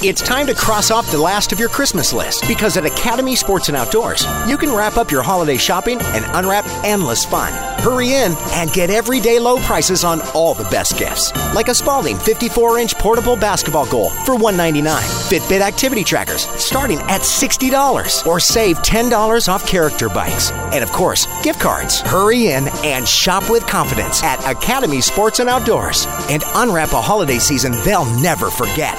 It's time to cross off the last of your Christmas list because at Academy Sports and Outdoors, you can wrap up your holiday shopping and unwrap endless fun. Hurry in and get everyday low prices on all the best gifts, like a Spalding 54-inch portable basketball goal for $199, Fitbit activity trackers starting at $60, or save $10 off character bikes, and of course, gift cards. Hurry in and shop with confidence at Academy Sports and Outdoors, and unwrap a holiday season they'll never forget.